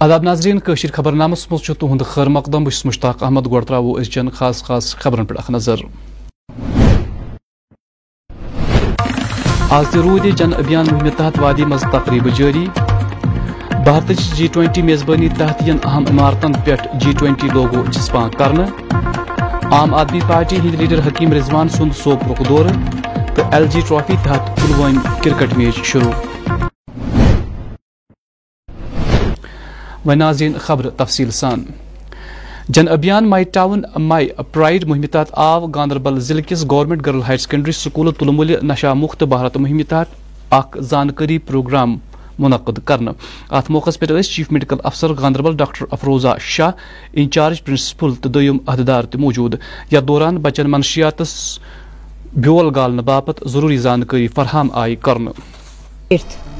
آداب ناظرین کشیر خبر نامس مز تہد خیر مقدم بس مشتاق احمد گۄڈ ترٛاوو أسۍ خاص خاص خبرن پٮ۪ٹھ اکھ نظر. آز تہ جن ابھیان مہمہِ تحت وادی مز تقریب جٲری بھارتچ جی ٹوینٹی میزبانی تحت ین اہم عمارتن پٮ۪ٹھ جی ٹوینٹی لوگو جسپاں کرنہٕ عام آدمی پارٹی ہند لیڈر حکیم رضوان سند سوپرُک دورٕ. تہٕ ایل جی ٹرافی تحت پلوٲمۍ کرکٹ میچ شروع. وۄنۍ ناظرین خبر تفصیل سان۔ جن ابھیان مائی ٹاؤن، مائی پرائڈ مہمہ تحت آو گاندربل ضلع کس government girl higher secondary school Tulmul نشہ مخت بھارت مہمہ تحت اخ زانکاری پروگرام منعقد کرنا۔ ات موقع پہ چیف میڈیکل افسر Ganderbal doctor Afroza Shah, in-charge principal تو دم عہدیدار تہ موجود۔ یتھ دوران بچن منشیات بیول گالنے باپت ضروری زانکاری فراہم آئی کرنا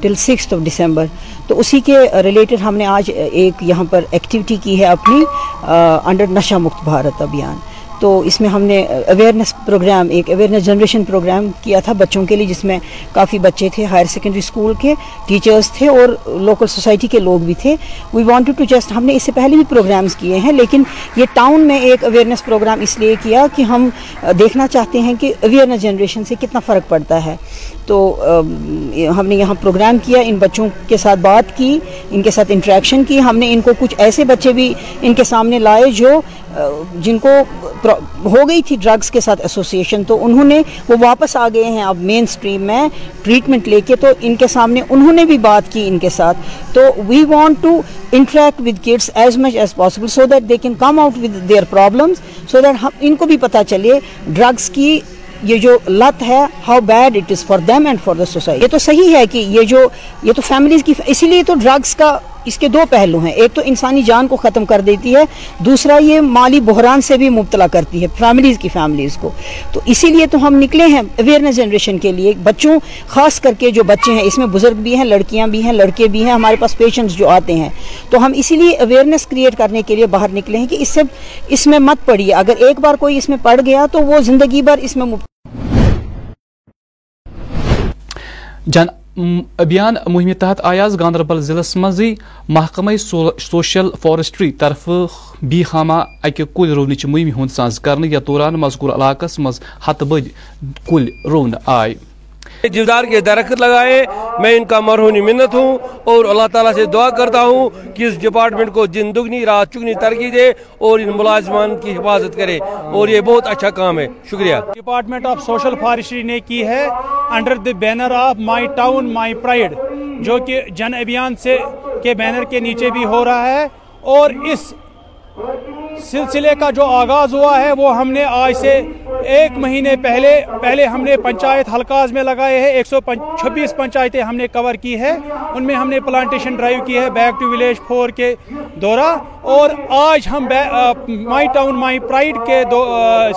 ٹل سکس آف ڈسمبر تو اسی کے ریلیٹڈ ہم نے آج ایک یہاں پر ایکٹیویٹی کی ہے اپنی انڈر نشہ مکت بھارت ابھیان۔ تو اس میں ہم نے اویئرنیس پروگرام ایک اویئرنیس جنریشن پروگرام کیا تھا بچوں کے لیے، جس میں کافی بچے تھے ہائر سیکنڈری اسکول کے ٹیچرز تھے اور لوکل سوسائٹی کے لوگ بھی تھے۔ وی وانٹیڈ ٹو جسٹ ہم نے اس سے پہلے بھی پروگرامز کیے ہیں، لیکن یہ ٹاؤن میں ایک اویئرنیس پروگرام اس لیے کیا کہ ہم دیکھنا چاہتے ہیں کہ اویئرنیس جنریشن سے کتنا فرق پڑتا ہے۔ تو ہم نے یہاں پروگرام کیا، ان بچوں کے ساتھ بات کی، ان کے ساتھ انٹریکشن کی۔ ہم نے ان کو کچھ ایسے بچے بھی ان کے سامنے لائے جو جن کو ہو گئی تھی ڈرگس کے ساتھ ایسوسیشن تو انہوں نے وہ واپس آ گئے ہیں اب مین سٹریم میں ٹریٹمنٹ لے کے، تو ان کے سامنے انہوں نے بھی بات کی ان کے ساتھ۔ تو we want to interact with kids as much as possible so that they can come out with their problems so that ہم ان کو بھی پتہ چلے ڈرگس کی یہ جو لت ہے how bad it is for them and for the society یہ تو صحیح ہے کہ یہ جو یہ تو فیملیز کی اسی لیے تو ڈرگس کا اس کے دو پہلو ہیں۔ ایک تو انسانی جان کو ختم کر دیتی ہے، دوسرا یہ مالی بحران سے بھی مبتلا کرتی ہے فیملیز کی فیملیز کو۔ تو اسی لیے تو ہم نکلے ہیں اویئرنیس جنریشن کے لیے۔ بچوں، خاص کر کے جو بچے ہیں، اس میں بزرگ بھی ہیں، لڑکیاں بھی ہیں، لڑکے بھی ہیں، ہمارے پاس پیشنٹس جو آتے ہیں۔ تو ہم اسی لیے اویئرنیس کریٹ کرنے کے لیے باہر نکلے ہیں کہ اس سے، اس میں مت پڑیے اگر ایک بار کوئی اس میں پڑ گیا تو وہ زندگی بھر اس میں جن ابھیان مہم تحت آیاز گاندربل ضلع مزی محکمہ سوشل فارسٹری طرف بی خامہ اکہ کل رونچ مہم ہند ساز کرنے یا دوران مذکور علاقس مز ہتھ بد کل رون آئے جیودار کے درخت لگائے، میں ان کا مرہونی منت ہوں اور اللہ تعالیٰ سے دعا کرتا ہوں کہ اس ڈپارٹمنٹ کو جن دگنی رات چگنی ترقی دے اور ان ملازمان کی حفاظت کرے اور یہ بہت اچھا کام ہے۔ شکریہ۔ ڈپارٹمنٹ آف سوشل فارسٹری نے کی ہے under the banner of my town my pride جو کہ جن ابھیان سے کے بینر کے نیچے بھی ہو رہا ہے اور اس سلسلے کا جو آغاز ہوا ہے، وہ ہم نے آج سے ایک مہینے پہلے پہلے ہم نے پنچایت حلقاز میں لگائے ہیں، ایک سو چھبیس پنچایتیں ہم نے کور کی ہے ان میں ہم نے پلانٹیشن ڈرائیو کی ہے بیک ٹو ولیج فور کے دورہ۔ اور آج ہم مائی ٹاؤن مائی پرائڈ کے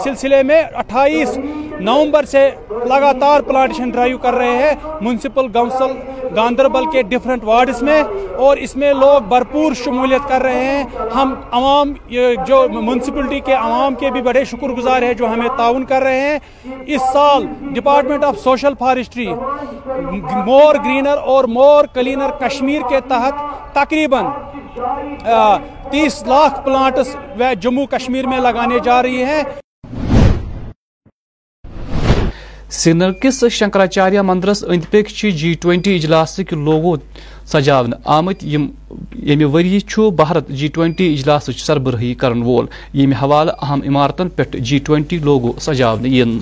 سلسلے میں اٹھائیس نومبر سے لگاتار پلانٹیشن ڈرائیو کر رہے ہیں۔ منسپل کونسل گاندربل کے ڈیفرنٹ وارڈز میں اور اس میں لوگ بھرپور شمولیت کر رہے ہیں۔ ہم عوام جو منسپلٹی کے عوام کے بھی بڑے شکر گزار ہیں جو ہمیں تعاون کر رہے ہیں۔ اس سال department of social forestry more greener اور مور کلینر کشمیر کے تحت تقریباً تیس لاکھ پلانٹس جموں کشمیر میں لگانے جا رہی ہیں۔ سری کس شنکراچاریہ مندرس اند پک جی ٹوینٹی اجلاسک لوگو سجا آمت یم وری بھارت جی ٹوینٹی اجلاس سربراہی کرن وول۔ یم حوالہ اہم عمارتن پہ جی ٹوینٹی لوگو سجا ین۔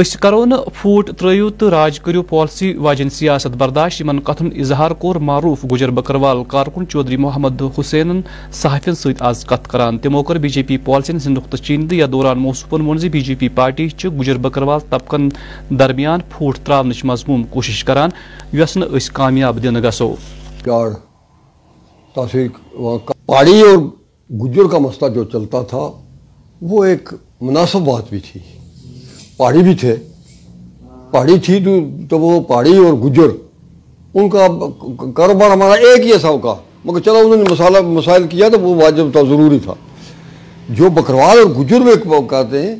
اس کرو نا پھوٹ ترو تو راج کرو پالسی واجن سیاست برداشت ان کتن اظہار کور معروف گجر بکروال کارکن چودھری محمد حسین صحافین ست آز کت کران۔ تمو کر بی جے پی پالسی ہند نقطہ چیند یا دوران موصوفن وون B J P party Gujjar Bakarwal طبقن درمیان پھوٹ تراونچ مضموم کوشش کران یس نس کامیاب دن گسو پہاڑی اور گجر کا مسئلہ جو چلتا تھا، وہ ایک مناسب بات بھی تھی۔ پہاڑی بھی تھے۔ پہاڑی تھی تو, تو وہ پہاڑی اور گجر۔ ان کا کاروبار ہمارا ایک ہی ہے کا۔ مگر چلو انہوں نے مسالہ مسائل کیا تو وہ واجب تھا ضروری تھا۔ جو بکروال اور گجر میں کہتے ہیں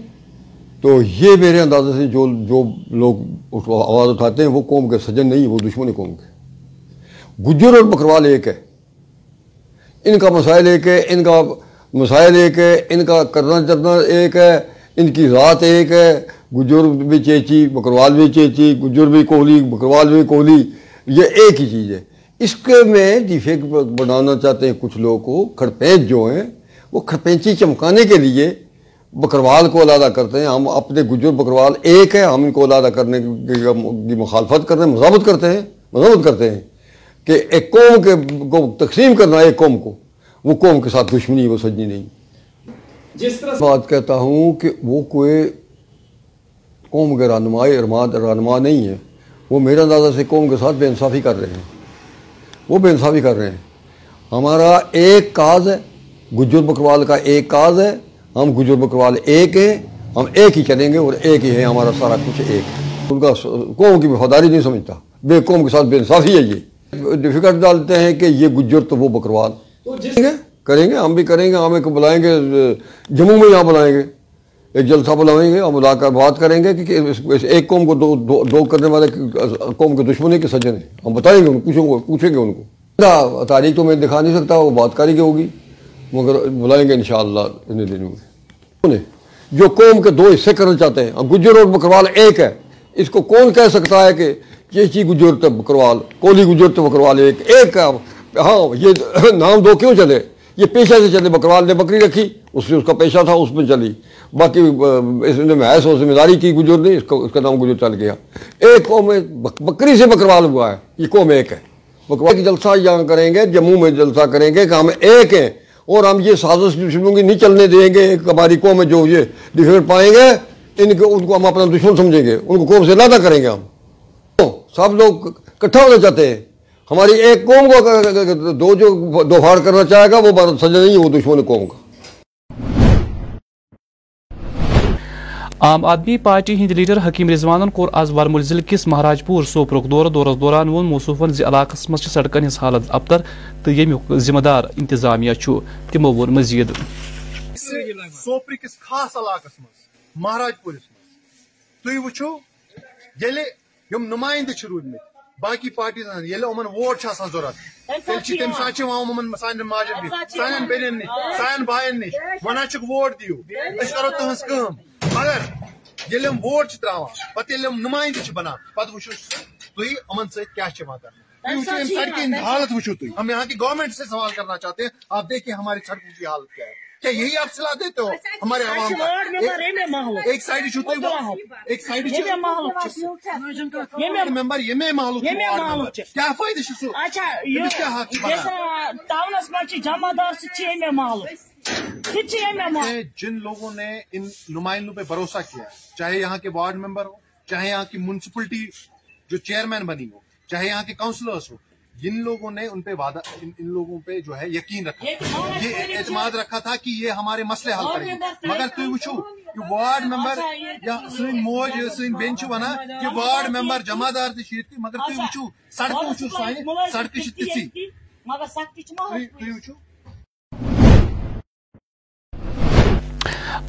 تو یہ میرے اندازے سے جو جو لوگ آواز اٹھاتے ہیں وہ قوم کے سجن نہیں وہ دشمن قوم کے۔ گجر اور بکروال ایک ہے۔ ان کا مسائل ایک ہے ان کا مسائل ایک ہے ان کا کرنا چرنا ایک ہے ان کی ذات ایک ہے۔ گجر بھی چیچی بکروال بھی چیچی گجر بھی کوہلی بکروال بھی کوہلی یہ ایک ہی چیز ہے۔ اس کے میں ڈیفیکٹ بنانا چاہتے ہیں کچھ لوگ کو کھڑپینچ جو ہیں وہ کھڑپینچی چمکانے کے لیے بکروال کو علیحدہ کرتے ہیں۔ ہم اپنے گجر بکروال ایک ہے ہم ان کو علیحدہ کرنے کی مخالفت کرتے ہیں مضابط کرتے ہیں مضابط کرتے ہیں کہ ایک قوم کے کو تقسیم کرنا ایک قوم کو۔ وہ قوم کے ساتھ دشمنی وہ سجنی نہیں۔ جس طرح بات کہتا ہوں کہ وہ کوئی قوم کے رہنمائی رہنما نہیں ہے۔ وہ میرا اندازہ سے قوم کے ساتھ بے انصافی کر رہے ہیں۔ وہ بے انصافی کر رہے ہیں۔ ہمارا ایک کاز ہے گجر بکروال کا ایک کاز ہے۔ ہم گجر بکروال ایک ہیں ہم ایک ہی چلیں گے اور ایک ہی ہے ہمارا سارا کچھ ایک ہے۔ ان کا قوم کی وفاداری نہیں سمجھتا۔ بے قوم کے ساتھ بے انصافی ہے یہ۔ ڈفیکلٹ ڈالتے ہیں کہ یہ گجر تو وہ بکروال۔ کریں گے؟ ہم بھی کریں گے ہم ایک بلائیں گے جموں میں یہاں بلائیں گے۔ ایک جلسہ بلائیں گے اور بلا کر بات کریں گے کہ ایک قوم کو دو دو, کرنے والے قوم کے دشمنی کے سجن ہیں۔ ہم بتائیں گے ان پوچھیں گے پوچھیں گے ان کو۔ تاریخ تو میں دکھا نہیں سکتا وہ بات کاری کی ہوگی۔ مگر بلائیں گے انشاءاللہ انہیں دینوں گے جو قوم کے دو حصے کرنا چاہتے ہیں گجر اور بکروال ایک ہے۔ اس کو کون کہہ سکتا ہے کہ چیچی گجر تو بکروال کولی گجر تو بکروال ایک ایک ہے۔ ہاں یہ نام دو کیوں چلے؟ یہ پیشہ سے چلے، بکروال نے بکری رکھی، اس نے اس کا پیشہ تھا، اس میں چلی۔ باقی اس نے محض و ذمہ داری کی گجر نہیں، اس کا نام گجر چل گیا۔ ایک قوم بکری سے بکروال ہوا ہے، یہ قوم ایک ہے۔ بکروال کی جلسہ یہاں کریں گے، جموں میں جلسہ کریں گے، کہ ہم ایک ہیں اور ہم یہ سازش دشمنوں کی نہیں چلنے دیں گے ہماری قوم میں جو یہ ڈفیکٹ پائیں گے، ان کو ان کو ہم اپنا دشمن سمجھیں گے، ان کو قوم سے لادہ کریں گے ہم۔ سب لوگ اکٹھا ہونا چاہتے ہیں۔ ہماری ایک قوم کو دو جو دوفار کرنا چاہے گا وہ بھارت سجا نہیں وہ دشمن قوم کا۔ عام آدمی پارٹی ہند لیڈر حکیم رضوانن کور آز ورمل ضلع کس مہاراج پور سوپرک دور دورس دوران ون موصوفن زی علاقس مز سڑکن ہز حالت ابتر تو یمیک ذمہ دار انتظامیہ چھو تمو ووٚن مزید۔ سوپر کس خاص علاقس مہاراج پورس مز تھی وچھو یل نمائندہ روٗدمٕتۍ باقی پارٹیز یل امن ووٹ ضرورت تم سات ون سان ماجن نش سان بین نش سان بائن نش ونان ووٹ دیو۔ اس کرو تہس کم مگر یل ووٹ تراوان پتہ یل نمائندہ بنان پتہ وچھو تھی ان ست کیا کرنا سڑکیں حالت وچھو تھی ہم یہاں کی گورنمنٹ سے سوال کرنا چاہتے ہیں۔ آپ دیکھیں ہماری سڑکوں کی حالت کیا ہے۔ کیا یہی آپ سلا دیتے ہو ہمارے عوام کا ایک سائیڈ ایشو تو ایک سائیڈ ایشو ممبر ییٚمے محلُک ییٚمے محلُک چھُ کیٛاہ فٲیدٕ چھُ سُہ اچھا یُس ٹاونَس منٛز چھِ جمع دار سُہ تہِ میں ییٚمے جن لوگوں نے ان نمائندوں پہ بھروسہ کیا چاہے یہاں کے وارڈ ممبر ہو چاہے یہاں کی میونسپلٹی جو چیئرمین بنی ہو چاہے یہاں کے کاؤنسلرز ہو جن لوگوں نے ان پہ وعدہ ان, لوگوں پہ جو ہے یقین رکھا۔ یہ اعتماد رکھا تھا کہ یہ ہمارے مسئلے حل کریں گے۔ مگر تھی وچو کہ وارڈ ممبر یا سن موج سن بین چھ ونان کہ وارڈ ممبر جمع دار تھی مگر تھی وچو سڑکوں وچو سانہ سڑکہ چھ تسی مگر سختی چھ تھی وچو؟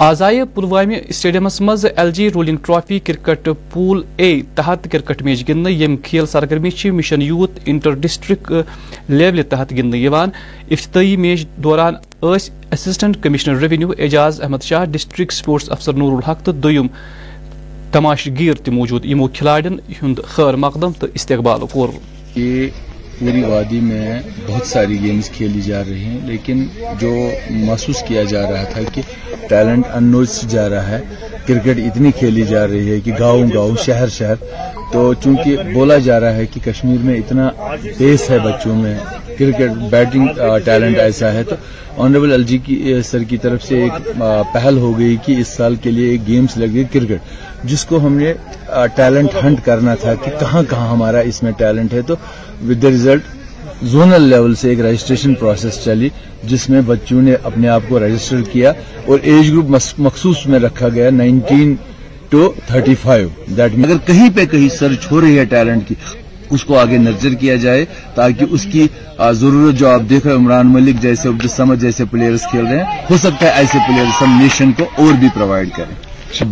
آزائے پلوامہ سٹیڈیمس مز L G rolling trophy cricket pool A تحت کرکٹ میچ گندن یم کھیل سرگرمی چھ مشن یوت انٹر ڈسٹرک لیول تحت گندن یوان۔ افتتاحی میچ دوران اس assistant commissioner revenue Ijaz Ahmad Shah, district sports افسر نور الحق تو دویم تماشگیر تہ موجود۔ یمو کھلاڑین ہند خیر مقدم تو استقبال کور۔ پوری وادی میں بہت ساری گیمز کھیلی جا رہی ہیں، لیکن جو محسوس کیا جا رہا تھا کہ ٹیلنٹ انوج جا رہا ہے، کرکٹ اتنی کھیلی جا رہی ہے کہ گاؤں گاؤں، شہر شہر۔ تو چونکہ بولا جا رہا ہے کہ کشمیر میں اتنا پیس ہے بچوں میں کرکٹ بیٹنگ ٹیلنٹ ایسا ہے۔ تو آنریبل الجی کی سر کی طرف سے ایک پہل ہو گئی کہ اس سال کے لیے ایک گیمز لگ گئی کرکٹ، جس کو ہم نے ٹیلنٹ ہنٹ کرنا تھا کہ کہاں کہاں ہمارا اس میں ٹیلنٹ ہے۔ تو with the result zonal level سے ایک رجسٹریشن پروسیس چلی، جس میں بچوں نے اپنے آپ کو رجسٹر کیا اور ایج گروپ مخصوص میں رکھا گیا nineteen two thirty five date اگر کہیں پہ کہیں سرچ ہو رہی ہے ٹیلنٹ کی اس کو آگے نرچر کیا جائے تاکہ اس کی ضرورت جو آپ دیکھ رہے عمران ملک جیسے عبد السمد جیسے پلیئرز کھیل رہے ہیں ہو سکتا ہے ایسے پلیئرز ہم نیشن کو اور بھی پرووائڈ کریں۔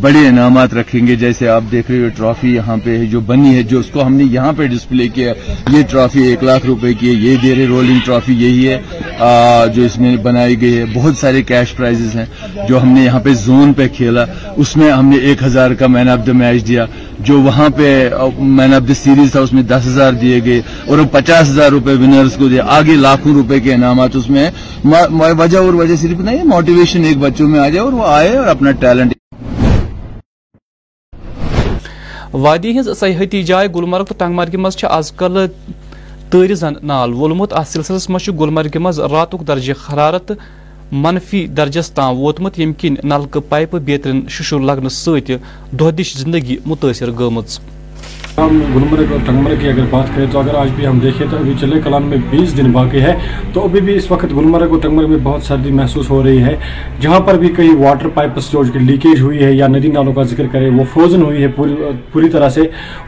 بڑے انعامات رکھیں گے جیسے آپ دیکھ رہے ہو ٹرافی یہاں پہ جو بنی ہے جو اس کو ہم نے یہاں پہ ڈسپلے کیا یہ ٹرافی ایک لاکھ روپے کی ہے یہ دے رہے رولنگ ٹرافی یہی ہے۔ جو اس میں بنائی گئی ہے بہت سارے کیش پرائزز ہیں جو ہم نے یہاں پہ زون پہ کھیلا۔ اس میں ہم نے ایک ہزار کا مین آف دا میچ دیا۔ جو وہاں پہ مین آف دا سیریز تھا، اس میں دس ہزار دیے گئے اور پچاس ہزار روپے ونرز کو دیا آگے لاکھوں روپے کے انعامات اس میں ہیں۔ وجہ اور وجہ صرف نہیں موٹیویشن ایک بچوں میں آ جائے اور وہ آئے اور اپنا ٹیلنٹ وادی ہز سیاحتی جائے گلمرگ تو ٹنگ مرگہ مز آز کل تیر زن نال۔ وولمت ات سلسلس مز گلمرگہ مز راتک درجہ حرارت منفی درجس تام ووتمت یم کن نلکہ پائپہ بیترین ششر لگنہ ست دہ زندگی متٲثر گٔمٕژ ہم گلمرگ اور ٹنگمرگ کی اگر بات کریں تو اگر آج بھی ہم دیکھیں تو ابھی چلے کلام میں بیس دن باقی ہے، تو ابھی بھی اس وقت گلمرگ اور ٹنگمرگ میں بہت سردی محسوس ہو رہی ہے۔ جہاں پر بھی کئی واٹر پائپس جو لیکیج ہوئی ہے یا ندی نالوں کا ذکر کریں، وہ فروزن ہوئی ہے پوری پوری طرح سے،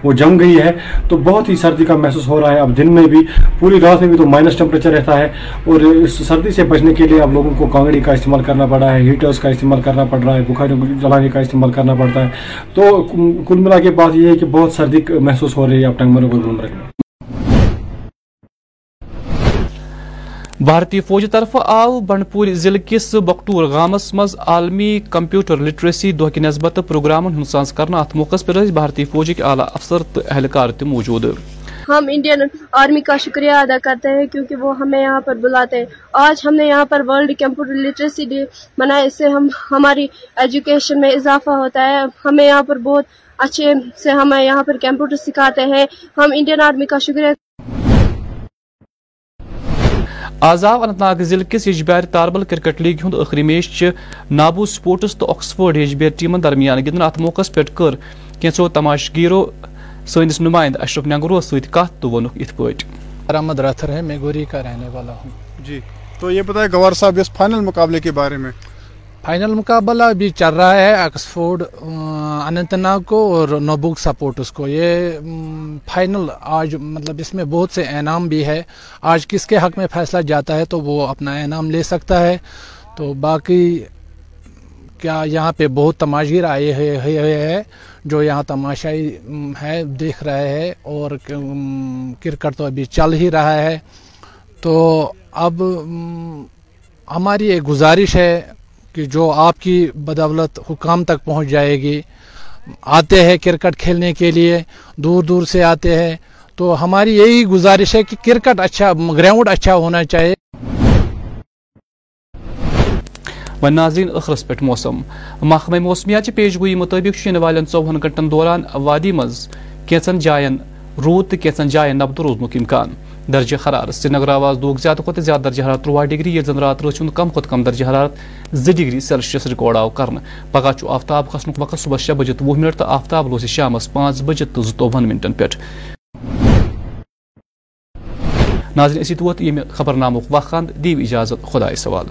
وہ جم گئی ہے۔ تو بہت ہی سردی کا محسوس ہو رہا ہے اب دن میں بھی۔ پوری رات میں بھی تو مائنس ٹیمپریچر رہتا ہے۔ اور اس سردی سے بچنے کے لیے اب لوگوں کو کانگڑی کا استعمال کرنا پڑا ہے ہیٹرز کا استعمال کرنا پڑ رہا ہے، بخاریوں کو جلانے کا استعمال کرنا پڑتا ہے۔ تو کل ملا کے بات یہ ہے کہ بہت سردی محسوس ہو رہی ہے اب ٹنگمرگ اور گلمرگ میں بھارتی فوج طرف آو بنڈپور ضلع کس بکٹور گامس مز عالمی کمپیوٹر لٹریسی دہ کہ نسبت پروگرامن ہند ساز کرنا ات موقع پر بھارتی فوجک اعلی افسر تو اہلکار تہ موجود۔ ہم انڈین آرمی کا شکریہ ادا کرتے ہیں کیونکہ وہ ہمیں یہاں پر بلاتے ہیں۔ آج ہم نے یہاں پر ورلڈ کمپیوٹر لٹریسی ڈے منایا اس سے ہم ہماری ایجوکیشن میں اضافہ ہوتا ہے۔ ہمیں یہاں پر بہت اچھے سے ہمیں یہاں پر کمپیوٹر سکھاتے ہیں۔ ہم انڈین آرمی کا شکریہ۔ آزاو اننت ناگ ضلع کس یجبار تاربل کرکٹ لیگ ہند ٲخری میچ نابو سپورٹس تو آکسفورڈ یجبیر ٹیمن درمیان گندن ات موقع پہ کر کینژو تماشگیرو سنس نمائند اشرف نگرو ست کت تو وونک ات پٲٹھۍ۔ احمد راتھر ہے میں گوری کا رہنے والا ہوں۔ جی تو یہ بتائیں گوار صاحب اس فائنل مقابلے کے بارے میں۔ فائنل مقابلہ ابھی چل رہا ہے آکسفورڈ اننت ناگ کو اور نوبوک سپورٹس کو۔ یہ فائنل آج مطلب اس میں بہت سے انعام بھی ہے۔ آج کس کے حق میں فیصلہ جاتا ہے تو وہ اپنا انعام لے سکتا ہے۔ تو باقی کیا یہاں پہ بہت تماشگیر آئے ہوئے ہوئے ہے جو یہاں تماشائی ہے دیکھ رہے ہیں اور کرکٹ تو ابھی چل ہی رہا ہے۔ تو اب ہماری ایک گزارش ہے کہ جو آپ کی بدولت حکام تک پہنچ جائے گی، آتے ہیں کرکٹ کھیلنے کے لیے، دور دور سے آتے ہیں، تو ہماری یہی گزارش ہے کہ کرکٹ اچھا گراؤنڈ اچھا ہونا چاہیے۔ و ناظرین ٲخرس پٮ۪ٹھ موسم۔ محکمہ موسمیات پیش گوئی مطٲبق چھُ یِنہٕ والٮ۪ن گنٹن دوران وادی منٛز کینٛژن جاین روٗد تہٕ کینٛژن جاین نبدٕ روزنُک اِمکان درجہ حرارت. سری نگر آواز دوگ زیادہ کھۄتہٕ زیادہ درجہ حرارت ترٛواہ ڈگری، یہ زن رات رٲژ کم کھت کم درجہ حرارت زٕ ڈگری سیلسیس ریکارڈ آو کر پگہ چھُ آفتاب کھسنُک وقت صبح شےٚ بجے تہٕ وُہ منٹ تہٕ آفتاب روزِ شامس پانٛژھ بجے تہٕ زٕتووُہن منٹن پٮ۪ٹھ. ناظرین، اسی طوط ییٚمہِ خبر نامُک وقت دِیو اجازت خۄدایس سوال.